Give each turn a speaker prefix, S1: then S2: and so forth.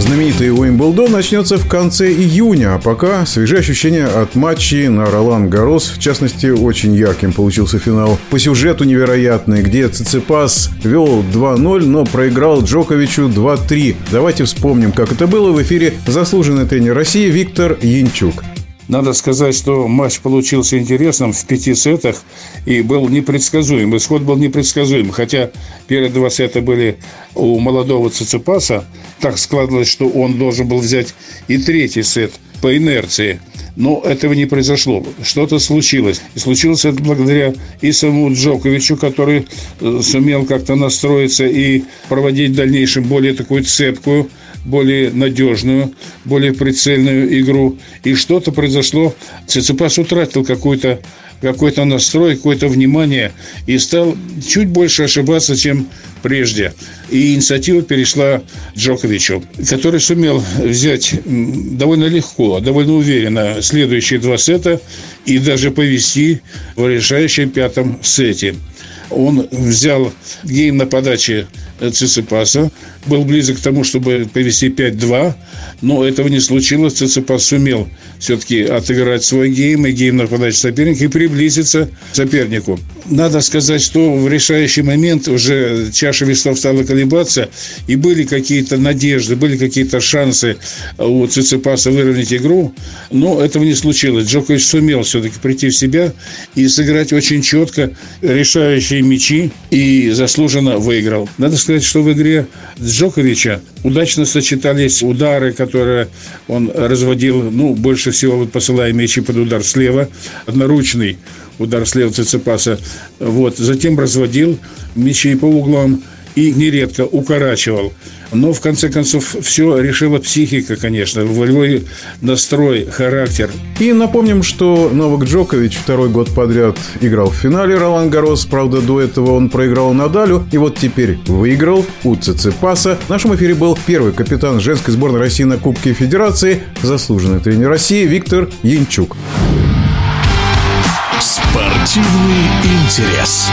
S1: Знаменитый Уимблдон начнется в конце июня, а пока свежие ощущения от матчей на Ролан Гарос. В частности, очень ярким получился финал. По сюжету невероятный, где Циципас вел 2-0, но проиграл Джоковичу 2-3. Давайте вспомним, как это было в эфире заслуженный тренер России Виктор Янчук.
S2: Надо сказать, что матч получился интересным в пяти сетах и был непредсказуем. Исход был непредсказуем. Хотя первые два сета были у молодого Циципаса. Так складывалось, что он должен был взять и третий сет по инерции. Но этого не произошло. Что-то случилось. И случилось это благодаря и самому Джоковичу, который э, сумел как-то настроиться и проводить в дальнейшем более такую цепкую более надежную, более прицельную игру. И что-то произошло. Циципас утратил какой-то какой-то настрой, какое-то внимание и стал чуть больше ошибаться, чем прежде. И инициатива перешла Джоковичу, который сумел взять довольно легко, довольно уверенно следующие два сета и даже повести в решающем пятом сете. Он взял гейм на подаче Циципаса, был близок к тому, чтобы повести 5-2, но этого не случилось. Циципас сумел все-таки отыграть свой гейм и гейм на подаче соперника и приблизиться к сопернику. Надо сказать, что в решающий момент уже чаша весов стала колебаться, и были какие-то надежды, были какие-то шансы у Циципаса выровнять игру, но этого не случилось. Джокович сумел все-таки прийти в себя и сыграть очень четко решающие мячи и заслуженно выиграл. Надо сказать, что в игре Джоковича удачно сочетались удары, которые он разводил, ну, больше всего вот посылая мячи под удар слева, одноручный удар слева Цицепаса, вот, затем разводил мячи по углам, и нередко укорачивал. Но, в конце концов, все решила психика, конечно, волевой настрой, характер.
S1: И напомним, что Новак Джокович второй год подряд играл в финале Ролан Гарос. Правда, до этого он проиграл Надалю. И вот теперь выиграл у Циципаса. В нашем эфире был первый капитан женской сборной России на Кубке Федерации, заслуженный тренер России Виктор Янчук.
S3: Спортивный интерес.